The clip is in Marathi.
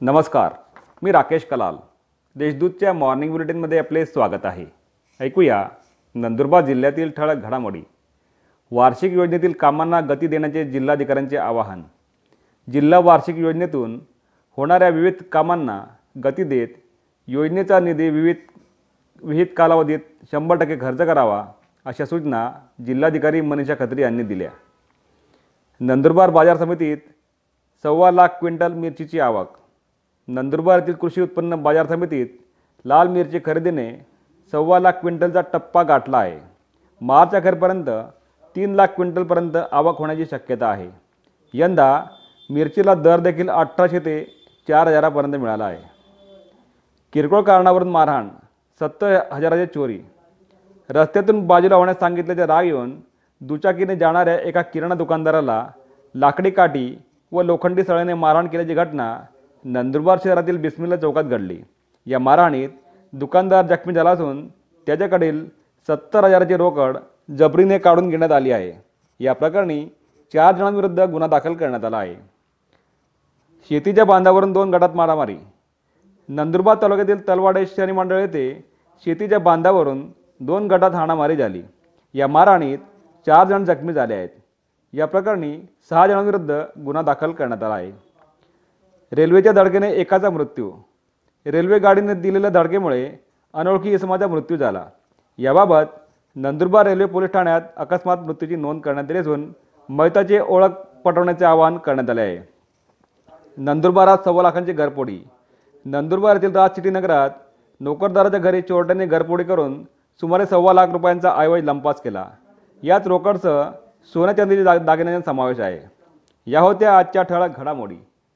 नमस्कार मी राकेश कलाल. देशदूतच्या मॉर्निंग बुलेटिनमध्ये आपले स्वागत आहे. ऐकूया नंदुरबार जिल्ह्यातील ठळक घडामोडी. वार्षिक योजनेतील कामांना गती देण्याचे जिल्हाधिकाऱ्यांचे आवाहन. जिल्हा वार्षिक योजनेतून होणाऱ्या विविध कामांना गती देत योजनेचा निधी विविध विहित कालावधीत शंभर टक्के खर्च करावा अशा सूचना जिल्हाधिकारी मनीषा खत्री यांनी दिल्या. नंदुरबार बाजार समितीत सव्वा लाख क्विंटल मिरचीची आवक. नंदुरबार येथील कृषी उत्पन्न बाजार समितीत लाल मिरची खरेदीने सव्वा लाख क्विंटलचा टप्पा गाठला आहे. मार्च अखेरपर्यंत तीन लाख क्विंटलपर्यंत आवक होण्याची शक्यता आहे. यंदा मिरचीला दर देखील अठराशे ते चार हजारापर्यंत मिळाला आहे. किरकोळ कारणावरून मारहाण सत्तर हजाराची चोरी रस्त्यातून बाजूला होण्यास सांगितल्याचे राग येऊन दुचाकीने जाणाऱ्या एका किराणा दुकानदाराला लाकडी काठी व लोखंडी सळ्याने मारहाण केल्याची घटना नंदुरबार शहरातील बिस्मिल्ला चौकात घडली. या मारहाणीत दुकानदार जखमी झाला असून त्याच्याकडील सत्तर हजाराची रोकड जबरीने काढून घेण्यात आली आहे. या प्रकरणी चार जणांविरुद्ध गुन्हा दाखल करण्यात आला आहे. शेतीच्या बांधावरून दोन गटात मारामारी. नंदुरबार तालुक्यातील तलवाडे शनी मंडळ येथे शेतीच्या बांधावरून दोन गटात हाणामारी झाली. या मारहाणीत चार जण जखमी झाले आहेत. या प्रकरणी सहा जणांविरुद्ध गुन्हा दाखल करण्यात आला आहे. रेल्वेच्या धडकेने एकाचा मृत्यू. रेल्वे गाडीने दिलेल्या धडकेमुळे अनोळखी इसमाचा मृत्यू झाला. याबाबत नंदुरबार रेल्वे पोलीस ठाण्यात अकस्मात मृत्यूची नोंद करण्यात आली असून मयताची ओळख पटवण्याचे आवाहन करण्यात आले आहे. नंदुरबारात सव्वा लाखांची घरपोडी. नंदुरबार येथील राज सिटी नगरात नोकरदाराच्या घरी चोरट्यांनी घरपोडी करून सुमारे सव्वा लाख रुपयांचा ऐवज लंपास केला. यात रोकडसह सोन्या चांदीच्या दाग दागिन्यांचा समावेश आहे. या होत्या आजच्या ठळक घडामोडी.